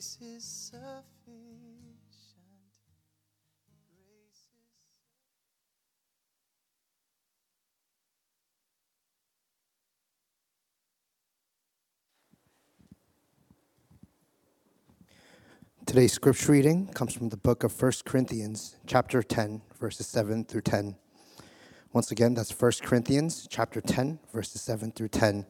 grace is sufficient. Grace is Today's scripture reading comes from the book of 1 Corinthians, chapter 10, verses 7 through 10. Once again, that's 1 Corinthians, chapter 10, verses 7 through 10.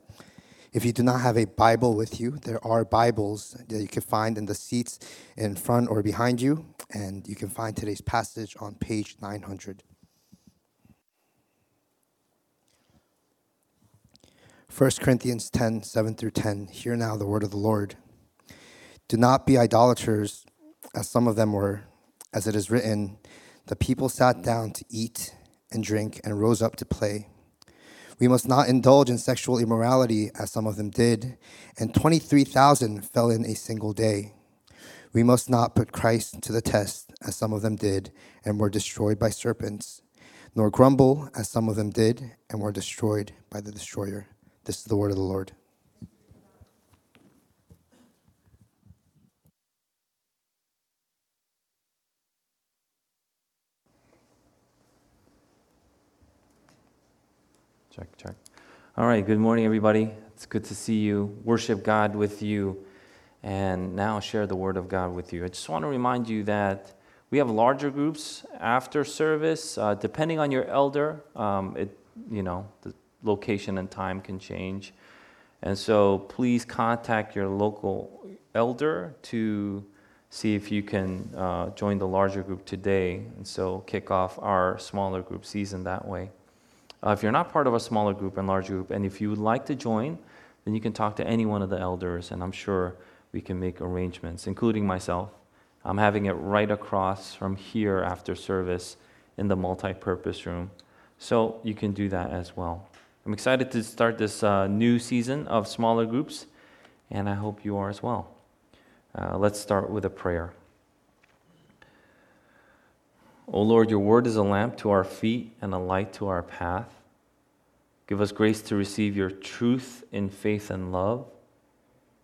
If you do not have a Bible with you, there are Bibles that you can find in the seats in front or behind you, and you can find today's passage on page 900. 1 Corinthians 10, 7 through 10. Hear now the word of the Lord. Do not be idolaters, as some of them were. As it is written, the people sat down to eat and drink and rose up to play. We must not indulge in sexual immorality, as some of them did, and 23,000 fell in a single day. We must not put Christ to the test, as some of them did, and were destroyed by serpents, nor grumble, as some of them did, and were destroyed by the destroyer. This is the word of the Lord. Check, check. All right, good morning, everybody. It's good to see you, worship God with you, and now share the Word of God with you. I just want to remind you that we have larger groups after service. Uh, depending on your elder, um, it, you know, the location and time can change. And so please contact your local elder to see if you can uh, join the larger group today. And so kick off our smaller group season that way. Uh, if you're not part of a smaller group and large group, and if you would like to join, then you can talk to any one of the elders, and I'm sure we can make arrangements, including myself. I'm having it right across from here after service in the multi purpose room. So you can do that as well. I'm excited to start this uh, new season of smaller groups, and I hope you are as well. Uh, let's start with a prayer. O Lord, your word is a lamp to our feet and a light to our path. Give us grace to receive your truth in faith and love,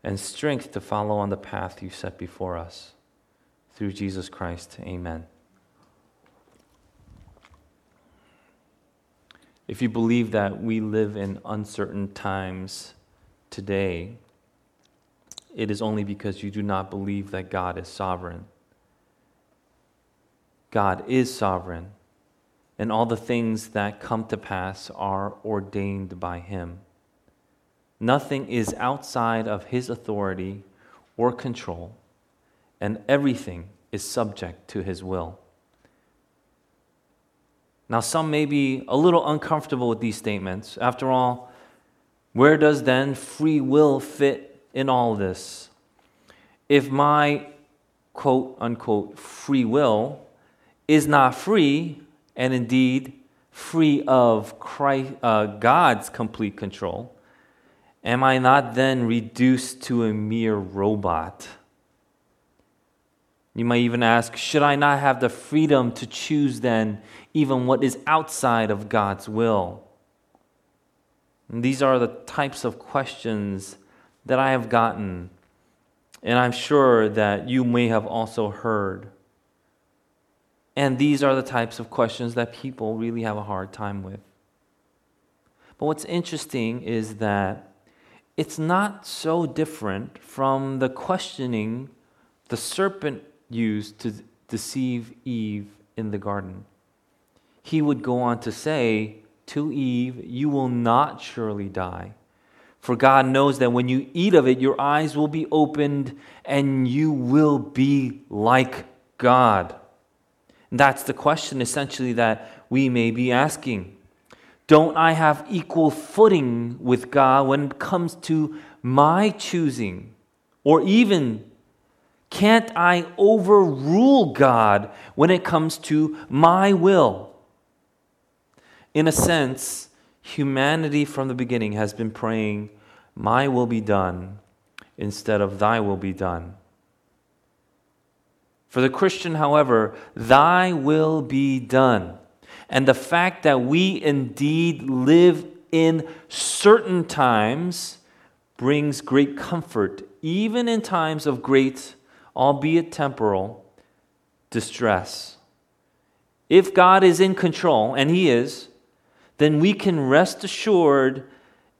and strength to follow on the path you set before us. Through Jesus Christ, amen. If you believe that we live in uncertain times today, it is only because you do not believe that God is sovereign. God is sovereign, and all the things that come to pass are ordained by Him. Nothing is outside of His authority or control, and everything is subject to His will. Now, some may be a little uncomfortable with these statements. After all, where does then free will fit in all this? If my quote unquote free will is not free, and indeed free of Christ, uh, God's complete control, am I not then reduced to a mere robot? You might even ask, should I not have the freedom to choose then even what is outside of God's will? And these are the types of questions that I have gotten, and I'm sure that you may have also heard. And these are the types of questions that people really have a hard time with. But what's interesting is that it's not so different from the questioning the serpent used to deceive Eve in the garden. He would go on to say to Eve, You will not surely die. For God knows that when you eat of it, your eyes will be opened and you will be like God. That's the question essentially that we may be asking. Don't I have equal footing with God when it comes to my choosing? Or even, can't I overrule God when it comes to my will? In a sense, humanity from the beginning has been praying, My will be done, instead of Thy will be done. For the Christian, however, thy will be done. And the fact that we indeed live in certain times brings great comfort, even in times of great albeit temporal, distress. If God is in control, and He is, then we can rest assured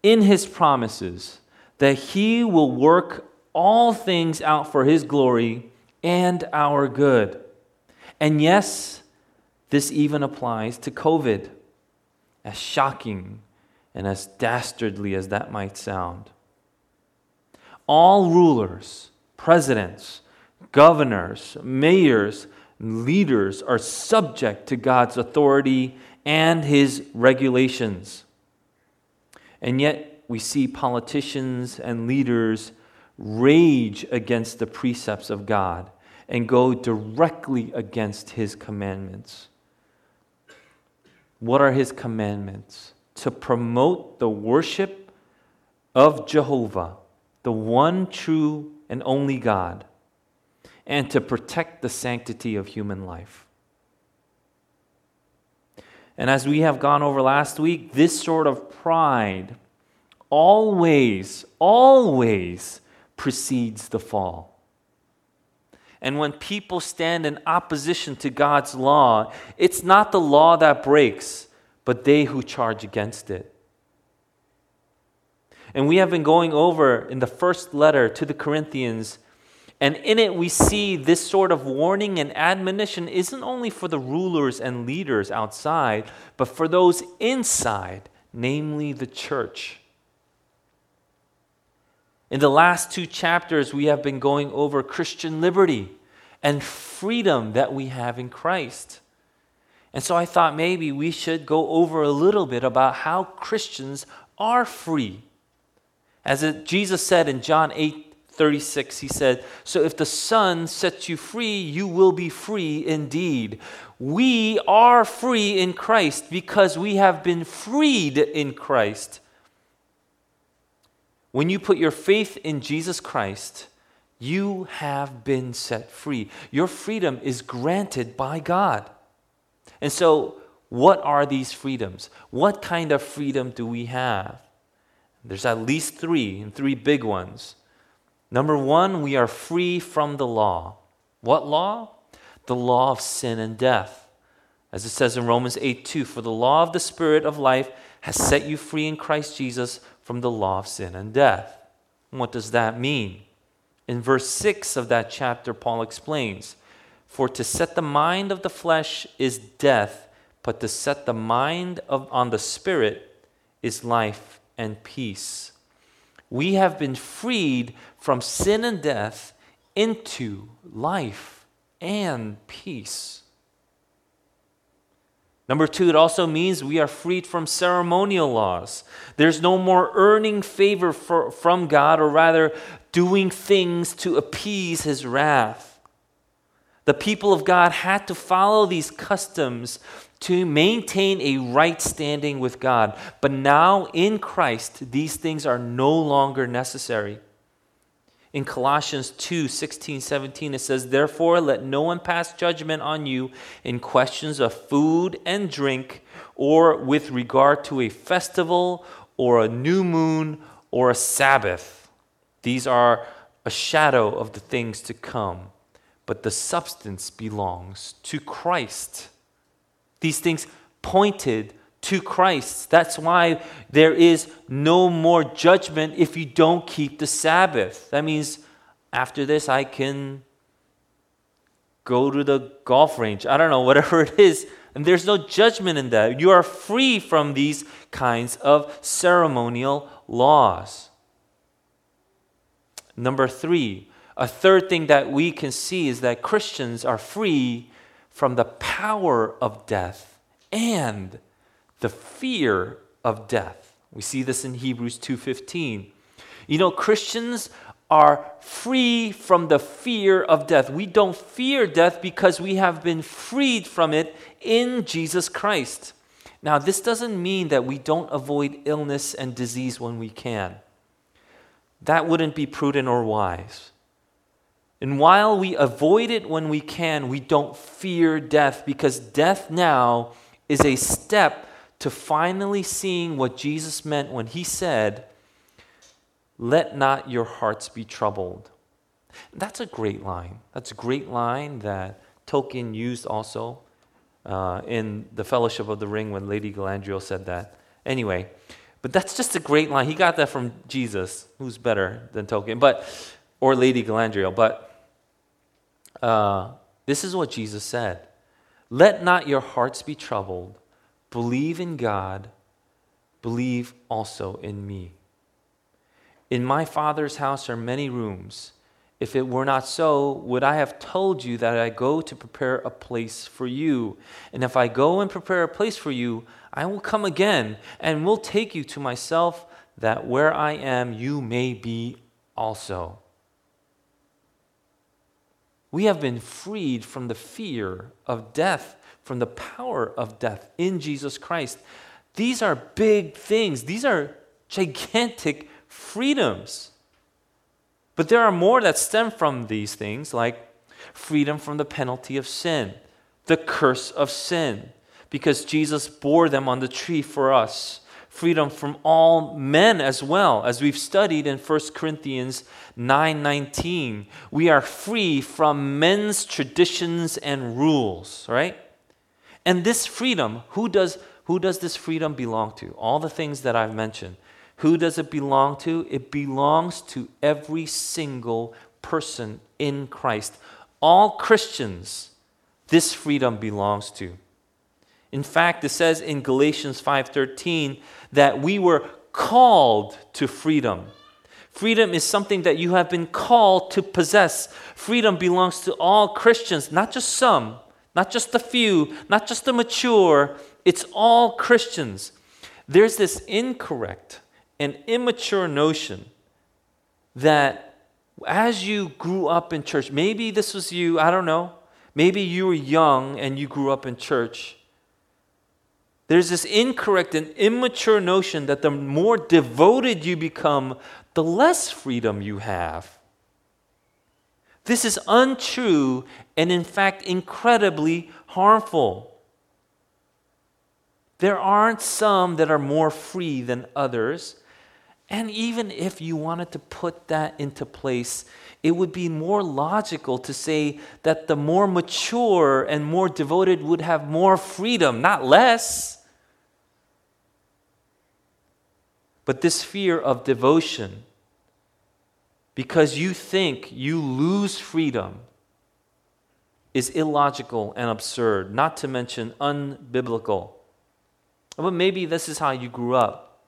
in His promises that He will work all things out for His glory and our good. And yes, this even applies to COVID, as shocking and as dastardly as that might sound. All rulers, presidents, governors, mayors, leaders are subject to God's authority and his regulations. And yet, we see politicians and leaders rage against the precepts of God and go directly against his commandments. What are his commandments? To promote the worship of Jehovah, the one true and only God, and to protect the sanctity of human life. And as we have gone over last week, this sort of pride always, always precedes the fall. And when people stand in opposition to God's law, it's not the law that breaks, but they who charge against it. And we have been going over in the first letter to the Corinthians, and in it we see this sort of warning and admonition isn't only for the rulers and leaders outside, but for those inside, namely the church. In the last two chapters, we have been going over Christian liberty and freedom that we have in Christ. And so I thought maybe we should go over a little bit about how Christians are free. As it, Jesus said in John 8 36, he said, So if the Son sets you free, you will be free indeed. We are free in Christ because we have been freed in Christ. When you put your faith in Jesus Christ, you have been set free. Your freedom is granted by God. And so, what are these freedoms? What kind of freedom do we have? There's at least three, and three big ones. Number one, we are free from the law. What law? The law of sin and death. As it says in Romans 8 2, for the law of the Spirit of life has set you free in Christ Jesus from the law of sin and death. What does that mean? In verse 6 of that chapter, Paul explains For to set the mind of the flesh is death, but to set the mind of, on the Spirit is life and peace. We have been freed from sin and death into life and peace. Number two, it also means we are freed from ceremonial laws. There's no more earning favor for, from God, or rather, doing things to appease his wrath. The people of God had to follow these customs to maintain a right standing with God. But now in Christ, these things are no longer necessary. In Colossians 2 16, 17, it says, Therefore, let no one pass judgment on you in questions of food and drink, or with regard to a festival, or a new moon, or a Sabbath. These are a shadow of the things to come, but the substance belongs to Christ. These things pointed to Christ. That's why there is no more judgment if you don't keep the Sabbath. That means after this, I can go to the golf range. I don't know, whatever it is. And there's no judgment in that. You are free from these kinds of ceremonial laws. Number three, a third thing that we can see is that Christians are free from the power of death and the fear of death. We see this in Hebrews 2:15. You know, Christians are free from the fear of death. We don't fear death because we have been freed from it in Jesus Christ. Now, this doesn't mean that we don't avoid illness and disease when we can. That wouldn't be prudent or wise. And while we avoid it when we can, we don't fear death because death now is a step to finally seeing what Jesus meant when he said, Let not your hearts be troubled. That's a great line. That's a great line that Tolkien used also uh, in The Fellowship of the Ring when Lady Galadriel said that. Anyway, but that's just a great line. He got that from Jesus, who's better than Tolkien, but or Lady Galadriel. But uh, this is what Jesus said: "Let not your hearts be troubled. Believe in God. Believe also in me." In my Father's house are many rooms. If it were not so, would I have told you that I go to prepare a place for you? And if I go and prepare a place for you, I will come again and will take you to myself, that where I am, you may be also. We have been freed from the fear of death, from the power of death in Jesus Christ. These are big things, these are gigantic freedoms. But there are more that stem from these things, like freedom from the penalty of sin, the curse of sin, because Jesus bore them on the tree for us. Freedom from all men as well, as we've studied in 1 Corinthians 9:19. we are free from men's traditions and rules, right? And this freedom, who does who does this freedom belong to? All the things that I've mentioned. Who does it belong to? It belongs to every single person in Christ. All Christians, this freedom belongs to. In fact, it says in Galatians 5:13 that we were called to freedom. Freedom is something that you have been called to possess. Freedom belongs to all Christians, not just some, not just the few, not just the mature. It's all Christians. There's this incorrect and immature notion that as you grew up in church, maybe this was you, I don't know, maybe you were young and you grew up in church. There's this incorrect and immature notion that the more devoted you become, the less freedom you have. This is untrue and, in fact, incredibly harmful. There aren't some that are more free than others. And even if you wanted to put that into place, it would be more logical to say that the more mature and more devoted would have more freedom, not less. But this fear of devotion, because you think you lose freedom, is illogical and absurd, not to mention unbiblical. But maybe this is how you grew up.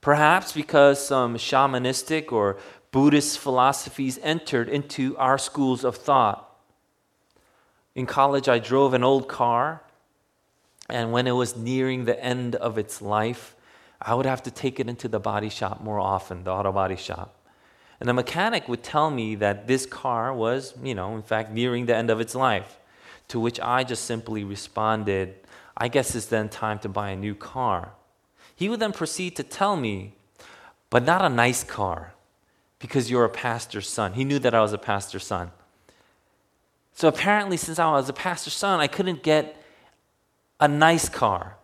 Perhaps because some shamanistic or Buddhist philosophies entered into our schools of thought. In college, I drove an old car, and when it was nearing the end of its life, I would have to take it into the body shop more often, the auto body shop. And the mechanic would tell me that this car was, you know, in fact, nearing the end of its life. To which I just simply responded, I guess it's then time to buy a new car. He would then proceed to tell me, but not a nice car, because you're a pastor's son. He knew that I was a pastor's son. So apparently, since I was a pastor's son, I couldn't get a nice car.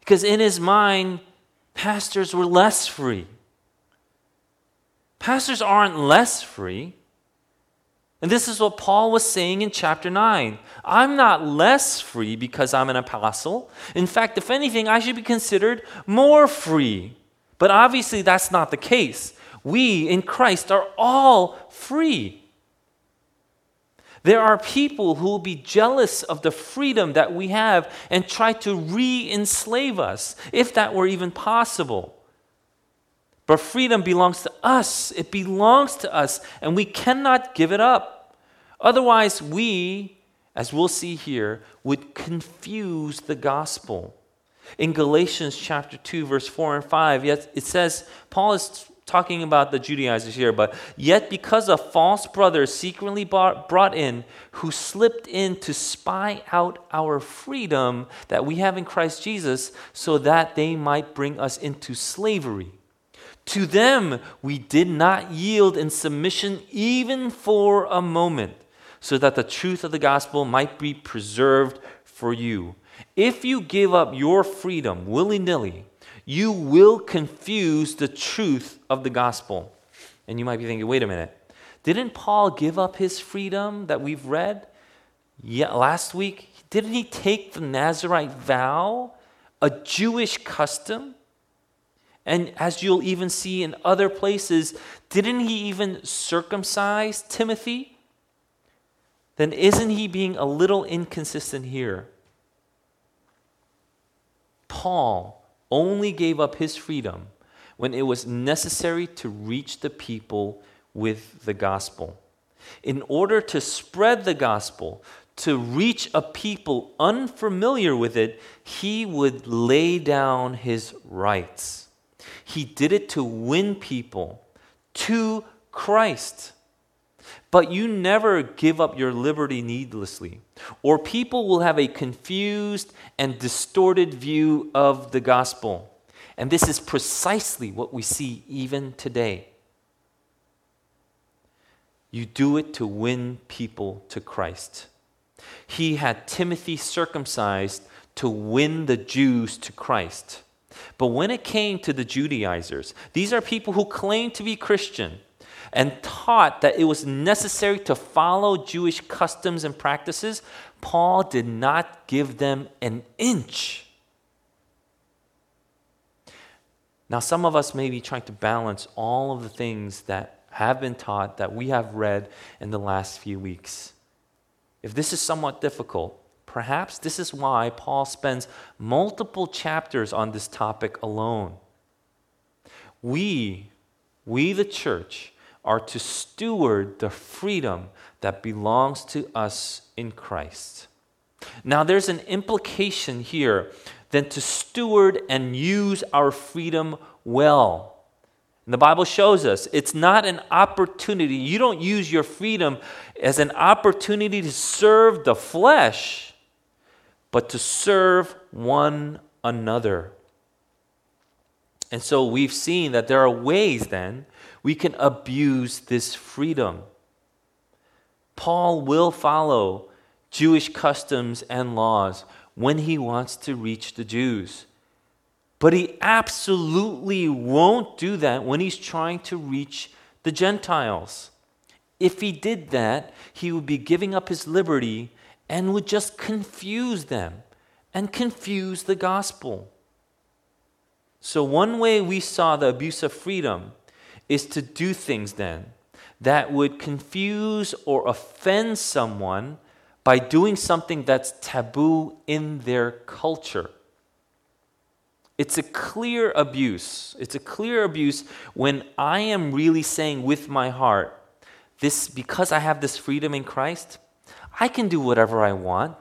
Because in his mind, pastors were less free. Pastors aren't less free. And this is what Paul was saying in chapter 9. I'm not less free because I'm an apostle. In fact, if anything, I should be considered more free. But obviously, that's not the case. We in Christ are all free. There are people who will be jealous of the freedom that we have and try to re enslave us, if that were even possible. But freedom belongs to us. It belongs to us, and we cannot give it up. Otherwise, we, as we'll see here, would confuse the gospel. In Galatians chapter 2, verse 4 and 5, yet it says, Paul is talking about the Judaizers here, but yet because of false brothers secretly brought in who slipped in to spy out our freedom that we have in Christ Jesus, so that they might bring us into slavery. To them we did not yield in submission even for a moment so that the truth of the gospel might be preserved for you. If you give up your freedom willy nilly, you will confuse the truth of the gospel. And you might be thinking, wait a minute. Didn't Paul give up his freedom that we've read? Yeah, last week, didn't he take the Nazarite vow, a Jewish custom? And as you'll even see in other places, didn't he even circumcise Timothy? Then isn't he being a little inconsistent here? Paul only gave up his freedom when it was necessary to reach the people with the gospel. In order to spread the gospel, to reach a people unfamiliar with it, he would lay down his rights. He did it to win people to Christ. But you never give up your liberty needlessly, or people will have a confused and distorted view of the gospel. And this is precisely what we see even today. You do it to win people to Christ. He had Timothy circumcised to win the Jews to Christ. But when it came to the Judaizers, these are people who claim to be Christian and taught that it was necessary to follow Jewish customs and practices, Paul did not give them an inch. Now, some of us may be trying to balance all of the things that have been taught that we have read in the last few weeks. If this is somewhat difficult, perhaps this is why Paul spends multiple chapters on this topic alone. We, we the church, are to steward the freedom that belongs to us in Christ. Now, there's an implication here then to steward and use our freedom well. And the Bible shows us it's not an opportunity. You don't use your freedom as an opportunity to serve the flesh, but to serve one another. And so we've seen that there are ways then we can abuse this freedom. Paul will follow Jewish customs and laws when he wants to reach the Jews. But he absolutely won't do that when he's trying to reach the Gentiles. If he did that, he would be giving up his liberty and would just confuse them and confuse the gospel. So, one way we saw the abuse of freedom is to do things then that would confuse or offend someone by doing something that's taboo in their culture. It's a clear abuse. It's a clear abuse when I am really saying with my heart, this because I have this freedom in Christ, I can do whatever I want.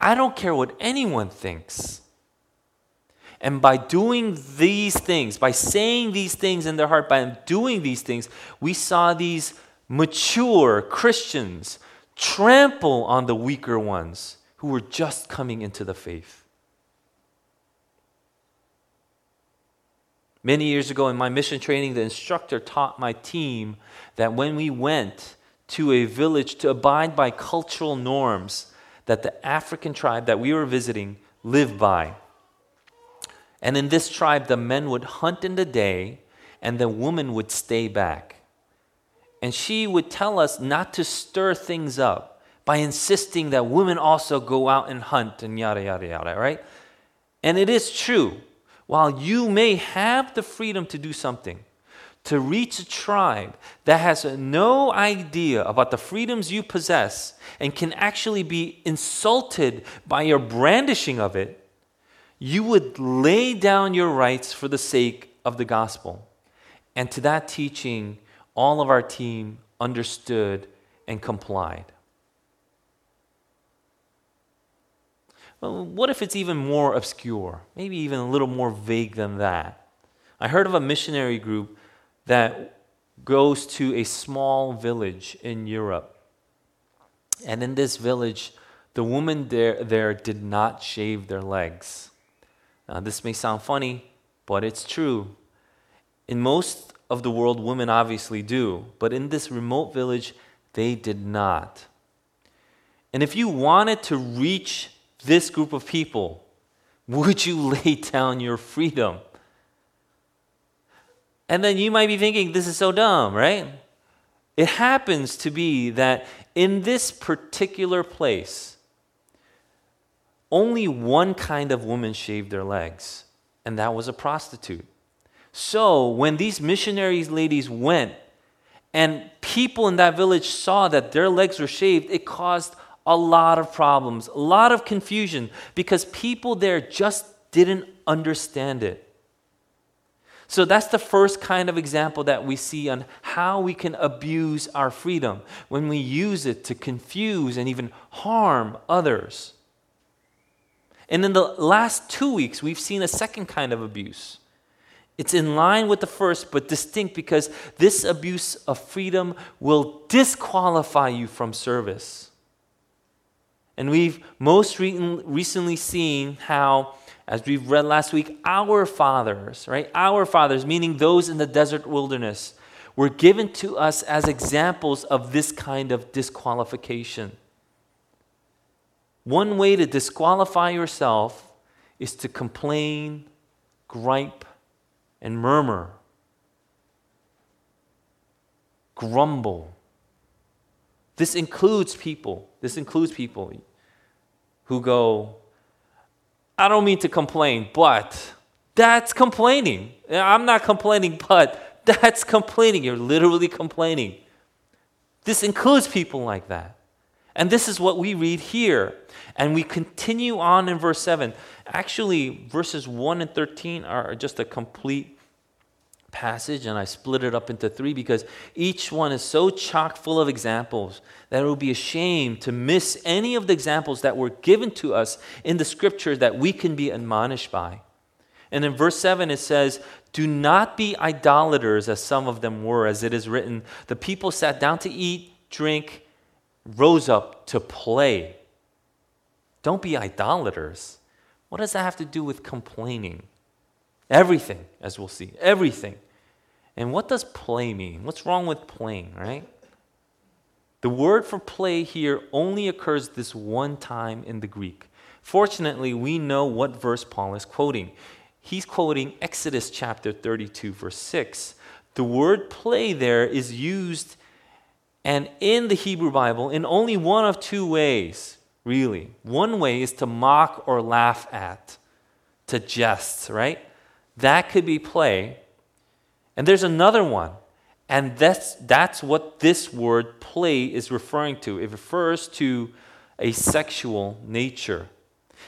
I don't care what anyone thinks. And by doing these things, by saying these things in their heart, by doing these things, we saw these mature Christians trample on the weaker ones who were just coming into the faith. Many years ago in my mission training, the instructor taught my team that when we went to a village to abide by cultural norms that the African tribe that we were visiting lived by. And in this tribe, the men would hunt in the day and the woman would stay back. And she would tell us not to stir things up by insisting that women also go out and hunt and yada, yada, yada, right? And it is true. While you may have the freedom to do something, to reach a tribe that has no idea about the freedoms you possess and can actually be insulted by your brandishing of it, you would lay down your rights for the sake of the gospel. And to that teaching, all of our team understood and complied. Well, what if it's even more obscure? Maybe even a little more vague than that. I heard of a missionary group that goes to a small village in Europe. And in this village, the women there, there did not shave their legs. Now, this may sound funny, but it's true. In most of the world, women obviously do, but in this remote village, they did not. And if you wanted to reach this group of people, would you lay down your freedom? And then you might be thinking, this is so dumb, right? It happens to be that in this particular place, only one kind of woman shaved their legs, and that was a prostitute. So when these missionaries ladies went and people in that village saw that their legs were shaved, it caused a lot of problems, a lot of confusion because people there just didn't understand it. So that's the first kind of example that we see on how we can abuse our freedom when we use it to confuse and even harm others. And in the last two weeks, we've seen a second kind of abuse. It's in line with the first, but distinct because this abuse of freedom will disqualify you from service. And we've most re- recently seen how, as we've read last week, our fathers, right? Our fathers, meaning those in the desert wilderness, were given to us as examples of this kind of disqualification. One way to disqualify yourself is to complain, gripe, and murmur, grumble. This includes people. This includes people who go, I don't mean to complain, but that's complaining. I'm not complaining, but that's complaining. You're literally complaining. This includes people like that. And this is what we read here. And we continue on in verse 7. Actually, verses 1 and 13 are just a complete passage, and I split it up into three because each one is so chock full of examples that it would be a shame to miss any of the examples that were given to us in the scripture that we can be admonished by. And in verse 7, it says, Do not be idolaters as some of them were, as it is written, the people sat down to eat, drink, rose up to play. Don't be idolaters. What does that have to do with complaining? Everything, as we'll see, everything. And what does play mean? What's wrong with playing, right? The word for play here only occurs this one time in the Greek. Fortunately, we know what verse Paul is quoting. He's quoting Exodus chapter 32, verse 6. The word play there is used and in the Hebrew Bible in only one of two ways, really. One way is to mock or laugh at, to jest, right? That could be play. And there's another one. And that's, that's what this word play is referring to. It refers to a sexual nature.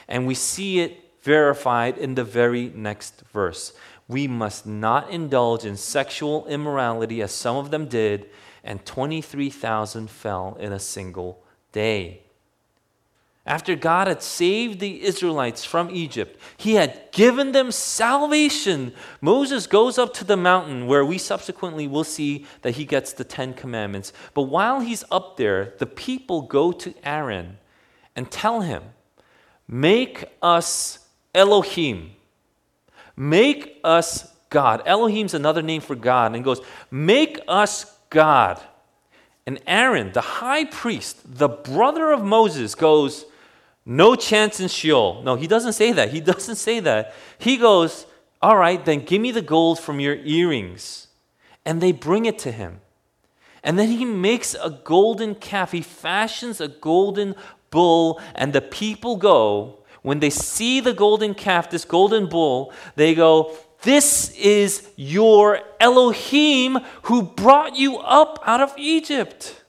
And we see it verified in the very next verse. We must not indulge in sexual immorality as some of them did, and 23,000 fell in a single day. After God had saved the Israelites from Egypt, He had given them salvation. Moses goes up to the mountain where we subsequently will see that he gets the Ten Commandments. But while he's up there, the people go to Aaron and tell him, Make us Elohim. Make us God. Elohim's another name for God. And goes, Make us God. And Aaron, the high priest, the brother of Moses, goes, no chance in Sheol. No, he doesn't say that. He doesn't say that. He goes, All right, then give me the gold from your earrings. And they bring it to him. And then he makes a golden calf. He fashions a golden bull, and the people go, when they see the golden calf, this golden bull, they go, This is your Elohim who brought you up out of Egypt.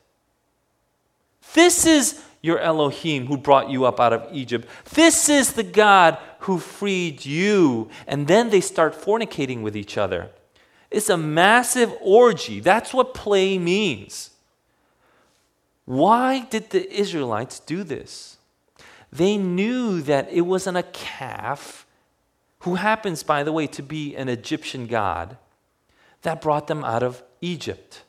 This is your Elohim who brought you up out of Egypt. This is the God who freed you. And then they start fornicating with each other. It's a massive orgy. That's what play means. Why did the Israelites do this? They knew that it wasn't a calf, who happens, by the way, to be an Egyptian god, that brought them out of Egypt.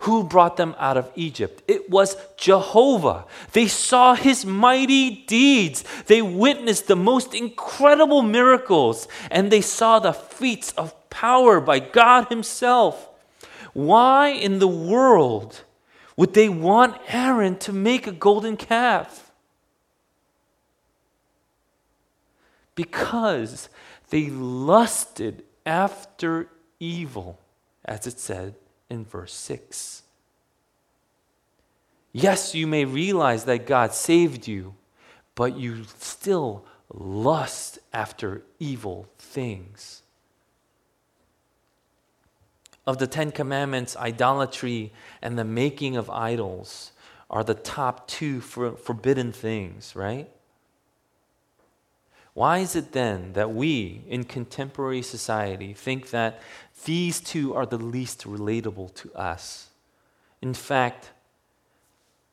Who brought them out of Egypt? It was Jehovah. They saw his mighty deeds. They witnessed the most incredible miracles, and they saw the feats of power by God Himself. Why in the world would they want Aaron to make a golden calf? Because they lusted after evil. as it said in verse 6. Yes, you may realize that God saved you, but you still lust after evil things. Of the Ten Commandments, idolatry and the making of idols are the top two for forbidden things, right? Why is it then that we in contemporary society think that these two are the least relatable to us? In fact,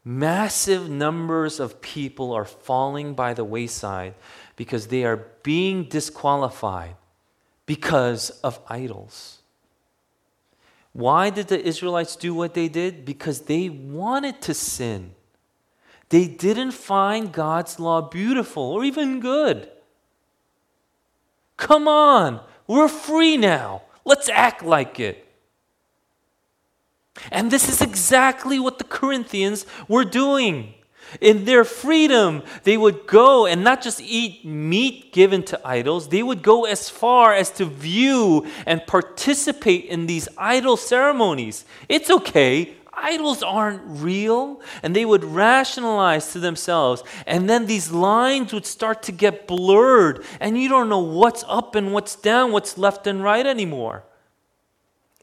massive numbers of people are falling by the wayside because they are being disqualified because of idols. Why did the Israelites do what they did? Because they wanted to sin. They didn't find God's law beautiful or even good. Come on, we're free now. Let's act like it. And this is exactly what the Corinthians were doing. In their freedom, they would go and not just eat meat given to idols, they would go as far as to view and participate in these idol ceremonies. It's okay, idols aren't real. And they would rationalize to themselves. And then these lines would start to get blurred, and you don't know what's up and what's down, what's left and right anymore.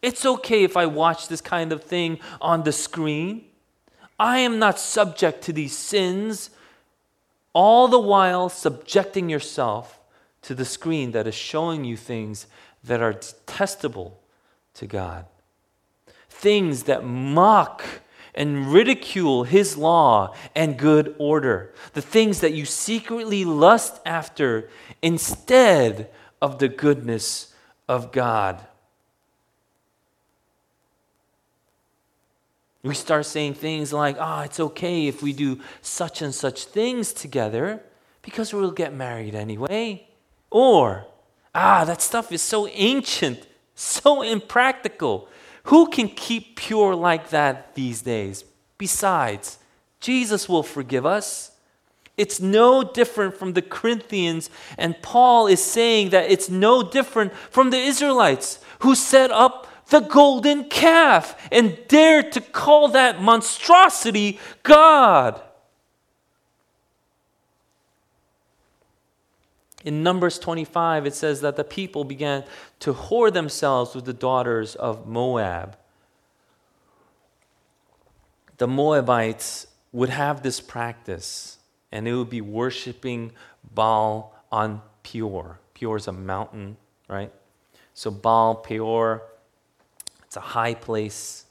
It's okay if I watch this kind of thing on the screen. I am not subject to these sins, all the while subjecting yourself to the screen that is showing you things that are detestable to God things that mock and ridicule his law and good order, the things that you secretly lust after instead of the goodness of God. We start saying things like, oh, it's okay if we do such and such things together because we'll get married anyway. Or, ah, that stuff is so ancient, so impractical. Who can keep pure like that these days? Besides, Jesus will forgive us. It's no different from the Corinthians, and Paul is saying that it's no different from the Israelites who set up the golden calf and dared to call that monstrosity God. In Numbers 25, it says that the people began to whore themselves with the daughters of Moab. The Moabites would have this practice, and it would be worshiping Baal on Peor. Peor is a mountain, right? So Baal, Peor, it's a high place.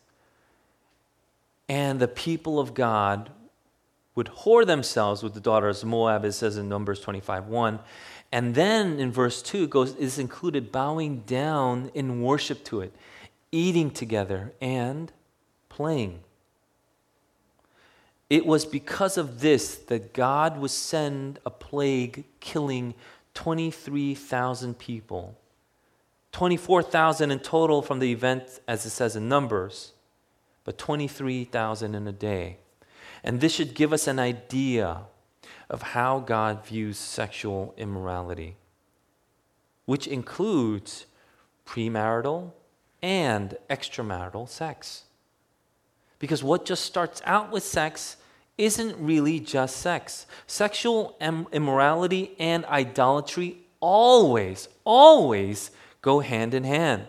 And the people of God would whore themselves with the daughters of Moab, as it says in Numbers 25 1. And then in verse 2, it goes, is included bowing down in worship to it, eating together, and playing. It was because of this that God would send a plague killing 23,000 people. 24,000 in total from the event, as it says in Numbers, but 23,000 in a day. And this should give us an idea of how God views sexual immorality, which includes premarital and extramarital sex. Because what just starts out with sex isn't really just sex. Sexual immorality and idolatry always, always go hand in hand.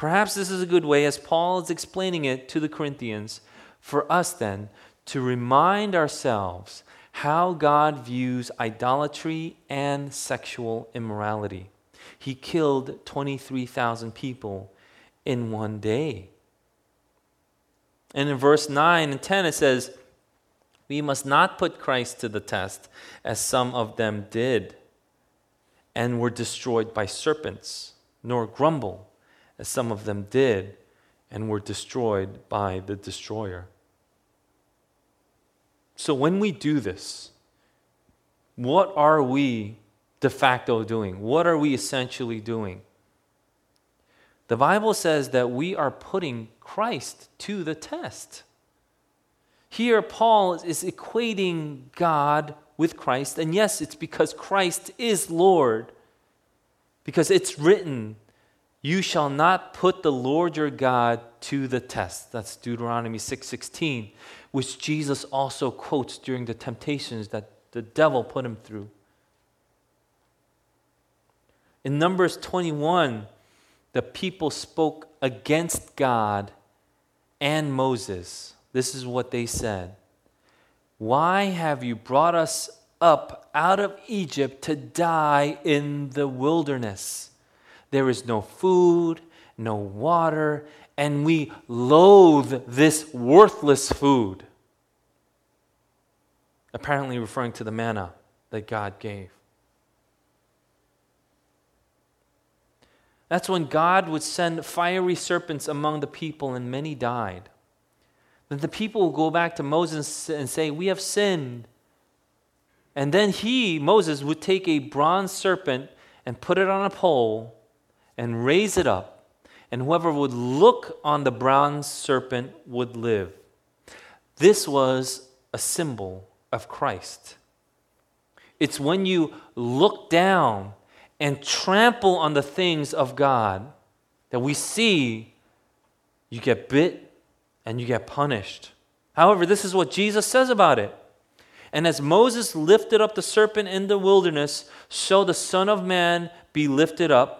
Perhaps this is a good way, as Paul is explaining it to the Corinthians, for us then to remind ourselves how God views idolatry and sexual immorality. He killed 23,000 people in one day. And in verse 9 and 10, it says, We must not put Christ to the test, as some of them did, and were destroyed by serpents, nor grumble, as some of them did, and were destroyed by the destroyer. So when we do this, what are we de facto doing? What are we essentially doing? The Bible says that we are putting Christ to the test. Here, Paul is equating God with Christ, and yes, it's because Christ is Lord. Because it's written, you shall not put the Lord your God to the test. That's Deuteronomy 6:16, which Jesus also quotes during the temptations that the devil put him through. In Numbers 21, the people spoke against God and Moses. This is what they said Why have you brought us up out of Egypt to die in the wilderness? There is no food, no water, and we loathe this worthless food. Apparently, referring to the manna that God gave. That's when God would send fiery serpents among the people, and many died. Then the people would go back to Moses and say, We have sinned. And then he, Moses, would take a bronze serpent and put it on a pole and raise it up. And whoever would look on the bronze serpent would live. This was a symbol of Christ. It's when you look down and trample on the things of God that we see you get bit and you get punished. However, this is what Jesus says about it. And as Moses lifted up the serpent in the wilderness, so the Son of Man be lifted up.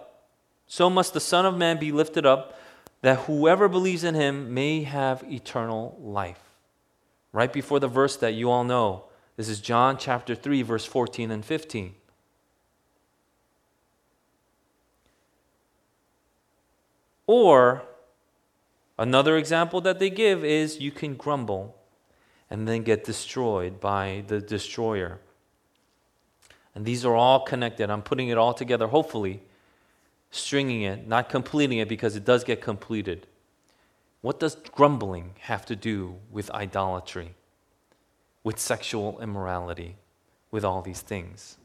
So must the Son of Man be lifted up, that whoever believes in him may have eternal life. Right before the verse that you all know. This is John chapter 3, verse 14 and 15. Or another example that they give is you can grumble and then get destroyed by the destroyer. And these are all connected. I'm putting it all together, hopefully, stringing it, not completing it because it does get completed. What does grumbling have to do with idolatry, with sexual immorality, with all these things?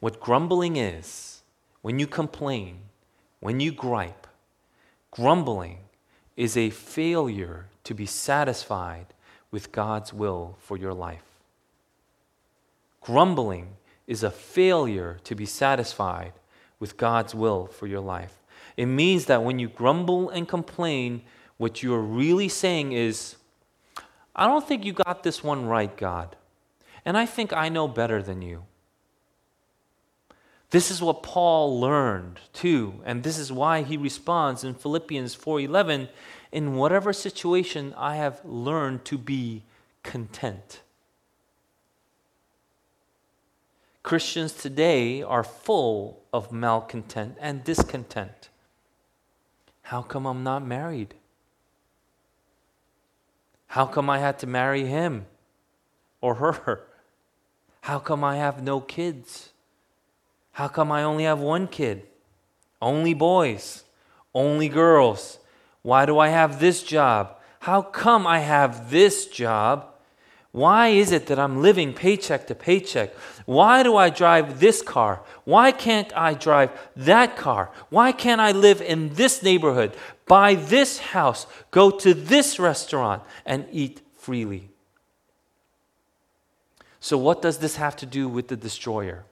What grumbling is, when you complain, when you gripe, Grumbling is a failure to be satisfied with God's will for your life. Grumbling is a failure to be satisfied with God's will for your life. It means that when you grumble and complain, what you are really saying is, I don't think you got this one right, God. And I think I know better than you. This is what Paul learned too, and this is why he responds in Philippians 4:11, in whatever situation I have learned to be content. Christians today are full of malcontent and discontent. How come I'm not married? How come I had to marry him or her? How come I have no kids? How come I only have one kid? Only boys, only girls. Why do I have this job? How come I have this job? Why is it that I'm living paycheck to paycheck? Why do I drive this car? Why can't I drive that car? Why can't I live in this neighborhood, buy this house, go to this restaurant, and eat freely? So, what does this have to do with the destroyer?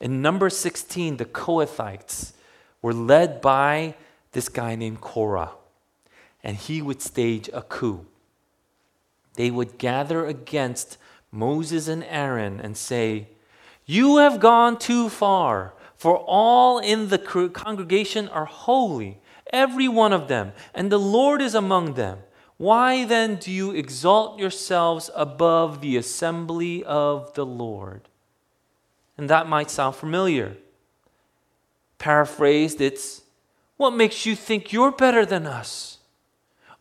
In number 16, the Kohathites were led by this guy named Korah, and he would stage a coup. They would gather against Moses and Aaron and say, You have gone too far, for all in the congregation are holy, every one of them, and the Lord is among them. Why then do you exalt yourselves above the assembly of the Lord? And that might sound familiar. Paraphrased, it's what makes you think you're better than us?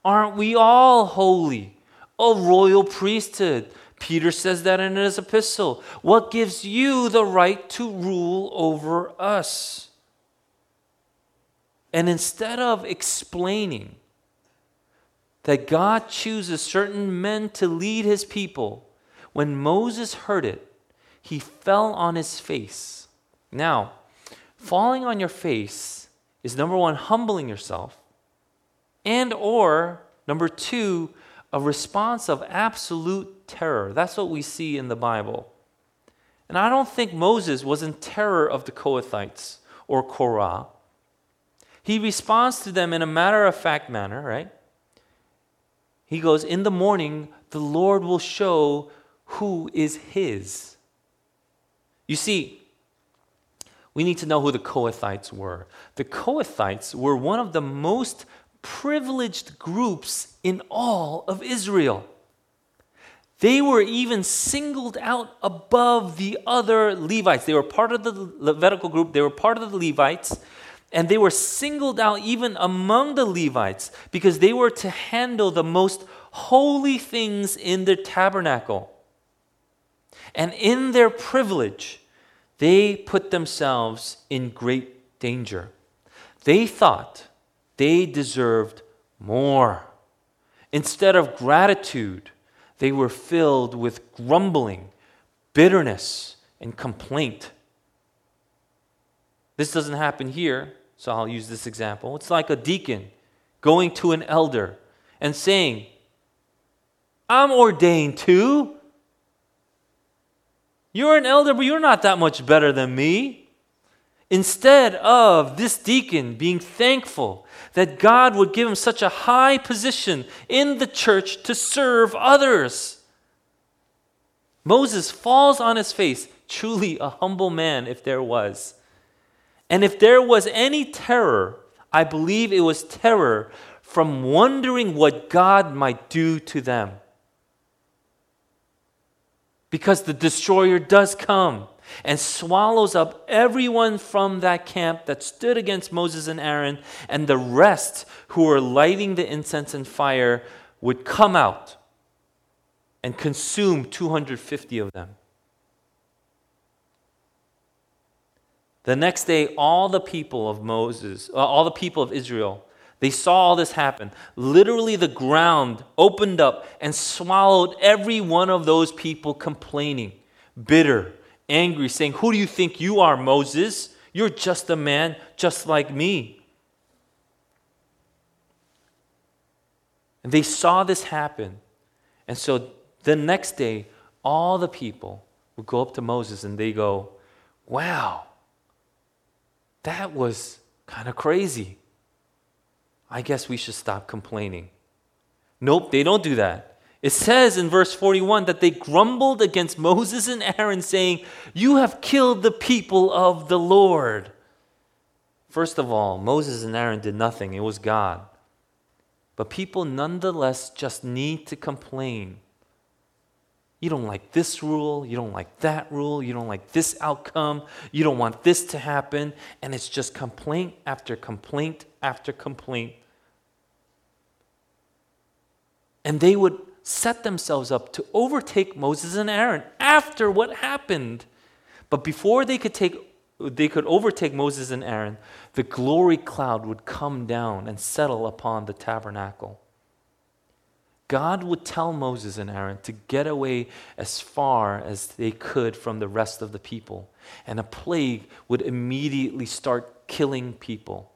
Aren't we all holy? A royal priesthood. Peter says that in his epistle. What gives you the right to rule over us? And instead of explaining that God chooses certain men to lead his people, when Moses heard it, he fell on his face. Now, falling on your face is number one, humbling yourself, and or number two, a response of absolute terror. That's what we see in the Bible. And I don't think Moses was in terror of the Kohathites or Korah, he responds to them in a matter of fact manner, right? He goes, In the morning, the Lord will show who is his. You see, we need to know who the Kohathites were. The Kohathites were one of the most privileged groups in all of Israel. They were even singled out above the other Levites. They were part of the Levitical group, they were part of the Levites, and they were singled out even among the Levites because they were to handle the most holy things in the tabernacle. And in their privilege, they put themselves in great danger. They thought they deserved more. Instead of gratitude, they were filled with grumbling, bitterness, and complaint. This doesn't happen here, so I'll use this example. It's like a deacon going to an elder and saying, I'm ordained too. You're an elder, but you're not that much better than me. Instead of this deacon being thankful that God would give him such a high position in the church to serve others, Moses falls on his face, truly a humble man if there was. And if there was any terror, I believe it was terror from wondering what God might do to them. Because the destroyer does come and swallows up everyone from that camp that stood against Moses and Aaron, and the rest who were lighting the incense and fire would come out and consume 250 of them. The next day, all the people of Moses, uh, all the people of Israel, they saw all this happen. Literally, the ground opened up and swallowed every one of those people complaining, bitter, angry, saying, Who do you think you are, Moses? You're just a man just like me. And they saw this happen. And so the next day, all the people would go up to Moses and they go, Wow, that was kind of crazy. I guess we should stop complaining. Nope, they don't do that. It says in verse 41 that they grumbled against Moses and Aaron, saying, You have killed the people of the Lord. First of all, Moses and Aaron did nothing, it was God. But people nonetheless just need to complain. You don't like this rule, you don't like that rule, you don't like this outcome, you don't want this to happen, and it's just complaint after complaint after complaint. And they would set themselves up to overtake Moses and Aaron after what happened. But before they could take they could overtake Moses and Aaron, the glory cloud would come down and settle upon the tabernacle. God would tell Moses and Aaron to get away as far as they could from the rest of the people, and a plague would immediately start killing people.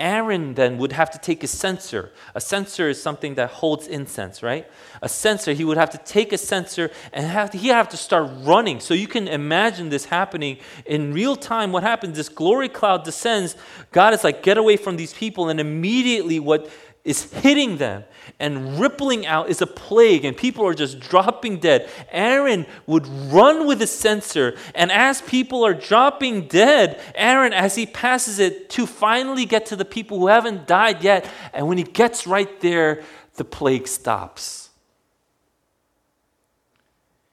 Aaron then would have to take a censer. A censer is something that holds incense, right? A censer, he would have to take a censer and have to, he have to start running. So you can imagine this happening in real time. What happens? This glory cloud descends. God is like, get away from these people. And immediately what is hitting them and rippling out is a plague, and people are just dropping dead. Aaron would run with a censer, and as people are dropping dead, Aaron, as he passes it, to finally get to the people who haven't died yet, and when he gets right there, the plague stops.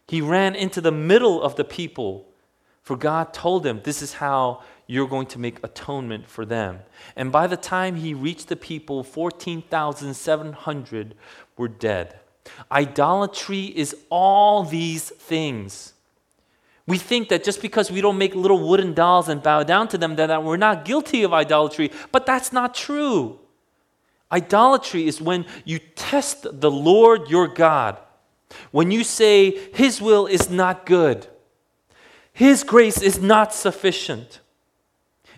He ran into the middle of the people, for God told him, This is how you're going to make atonement for them. And by the time he reached the people, 14,700 were dead. Idolatry is all these things. We think that just because we don't make little wooden dolls and bow down to them, that we're not guilty of idolatry, but that's not true. Idolatry is when you test the Lord your God, when you say, His will is not good, His grace is not sufficient.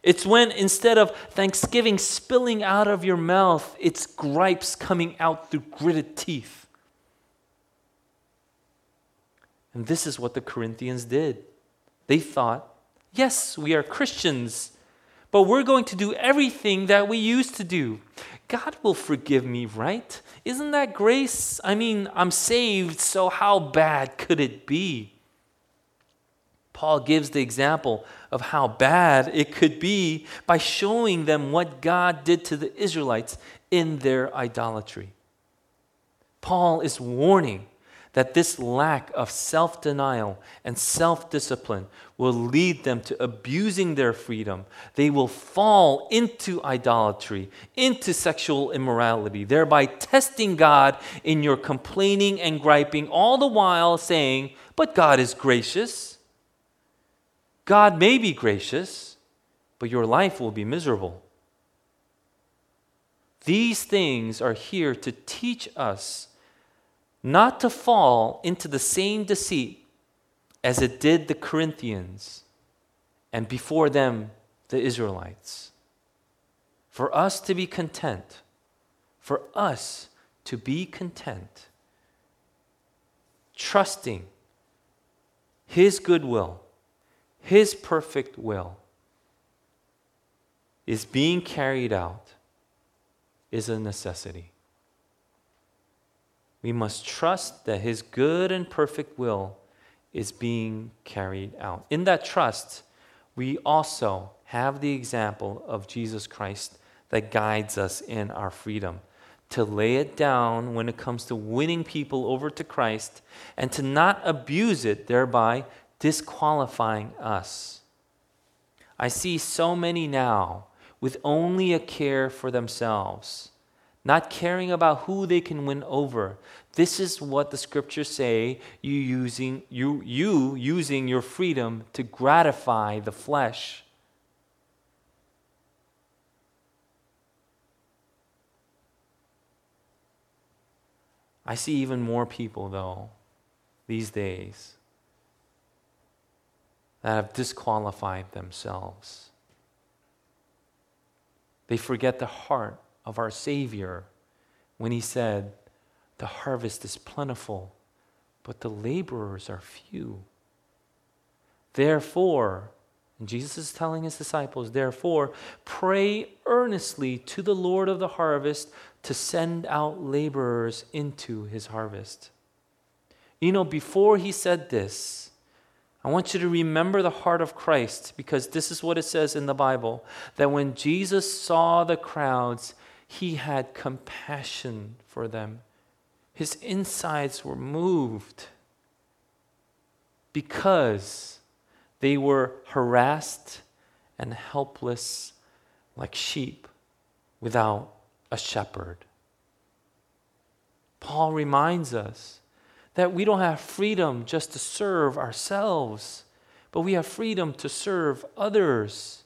It's when instead of thanksgiving spilling out of your mouth, it's gripes coming out through gritted teeth. And this is what the Corinthians did. They thought, yes, we are Christians, but we're going to do everything that we used to do. God will forgive me, right? Isn't that grace? I mean, I'm saved, so how bad could it be? Paul gives the example of how bad it could be by showing them what God did to the Israelites in their idolatry. Paul is warning that this lack of self denial and self discipline will lead them to abusing their freedom. They will fall into idolatry, into sexual immorality, thereby testing God in your complaining and griping, all the while saying, But God is gracious. God may be gracious, but your life will be miserable. These things are here to teach us not to fall into the same deceit as it did the Corinthians and before them the Israelites. For us to be content, for us to be content, trusting His goodwill, His perfect will is being carried out is a necessity. We must trust that His good and perfect will is being carried out. In that trust, we also have the example of Jesus Christ that guides us in our freedom. To lay it down when it comes to winning people over to Christ and to not abuse it, thereby disqualifying us. I see so many now with only a care for themselves not caring about who they can win over. This is what the scriptures say you using you you using your freedom to gratify the flesh. I see even more people though these days that have disqualified themselves. They forget the heart of our Savior when he said, The harvest is plentiful, but the laborers are few. Therefore, Jesus is telling his disciples, therefore, pray earnestly to the Lord of the harvest to send out laborers into his harvest. You know, before he said this, I want you to remember the heart of Christ because this is what it says in the Bible that when Jesus saw the crowds, he had compassion for them. His insides were moved because they were harassed and helpless like sheep without a shepherd. Paul reminds us that we don't have freedom just to serve ourselves, but we have freedom to serve others.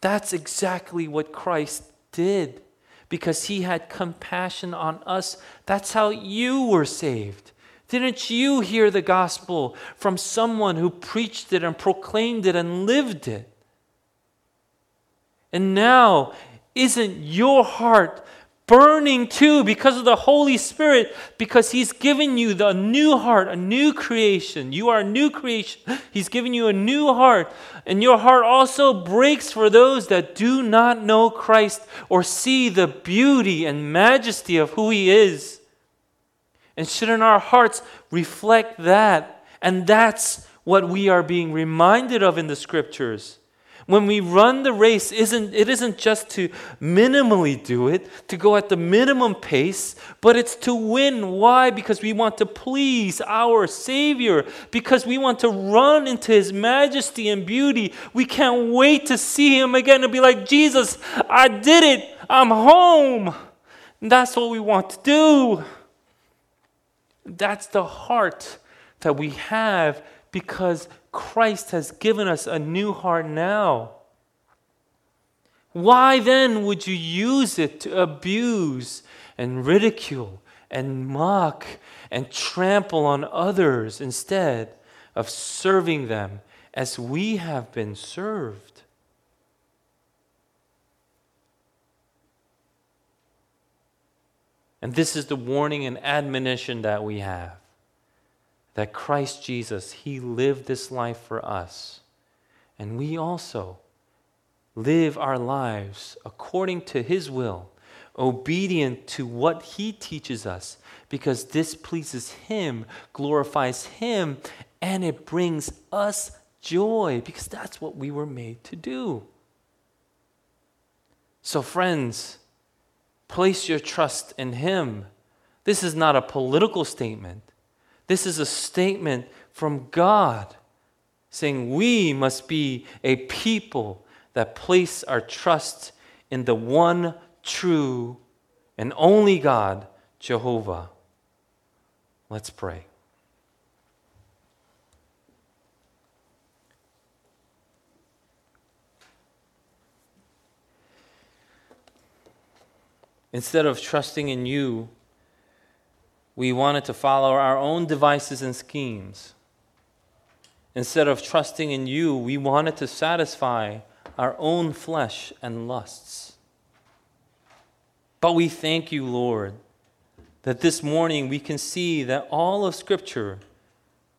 That's exactly what Christ did because he had compassion on us. That's how you were saved. Didn't you hear the gospel from someone who preached it and proclaimed it and lived it? And now, isn't your heart burning too because of the Holy Spirit, because He's given you the new heart, a new creation. You are a new creation. He's given you a new heart. And your heart also breaks for those that do not know Christ or see the beauty and majesty of who He is. And shouldn't our hearts reflect that? And that's what we are being reminded of in the scriptures. When we run the race, isn't, it isn't just to minimally do it, to go at the minimum pace, but it's to win. Why? Because we want to please our Savior, because we want to run into His majesty and beauty. We can't wait to see Him again and be like, Jesus, I did it. I'm home. And that's what we want to do. That's the heart that we have because Christ has given us a new heart now. Why then would you use it to abuse and ridicule and mock and trample on others instead of serving them as we have been served? And this is the warning and admonition that we have that Christ Jesus, He lived this life for us. And we also live our lives according to His will, obedient to what He teaches us, because this pleases Him, glorifies Him, and it brings us joy, because that's what we were made to do. So, friends, place your trust in Him. This is not a political statement. This is a statement from God saying we must be a people that place our trust in the one true and only God, Jehovah. Let's pray. Instead of trusting in you, we wanted to follow our own devices and schemes. Instead of trusting in you, we wanted to satisfy our own flesh and lusts. But we thank you, Lord, that this morning we can see that all of Scripture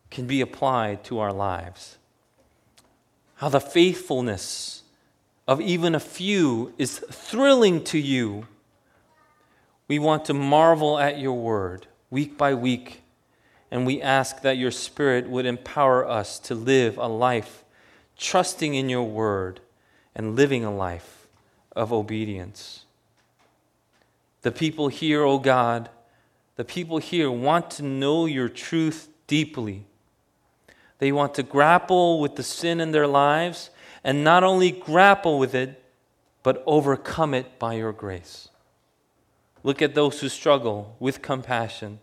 can be applied to our lives. How the faithfulness of even a few is thrilling to you. We want to marvel at your word week by week, and we ask that your Spirit would empower us to live a life trusting in your word and living a life of obedience. The people here, O oh God, the people here want to know your truth deeply. They want to grapple with the sin in their lives and not only grapple with it, but overcome it by your grace. Look at those who struggle with compassion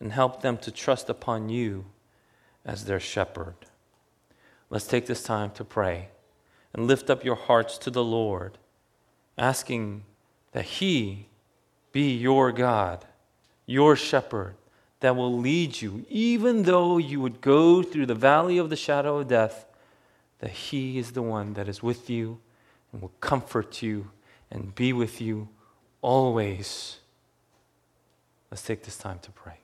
and help them to trust upon you as their shepherd. Let's take this time to pray and lift up your hearts to the Lord, asking that He be your God, your shepherd, that will lead you, even though you would go through the valley of the shadow of death, that He is the one that is with you and will comfort you and be with you always. Let's take this time to pray.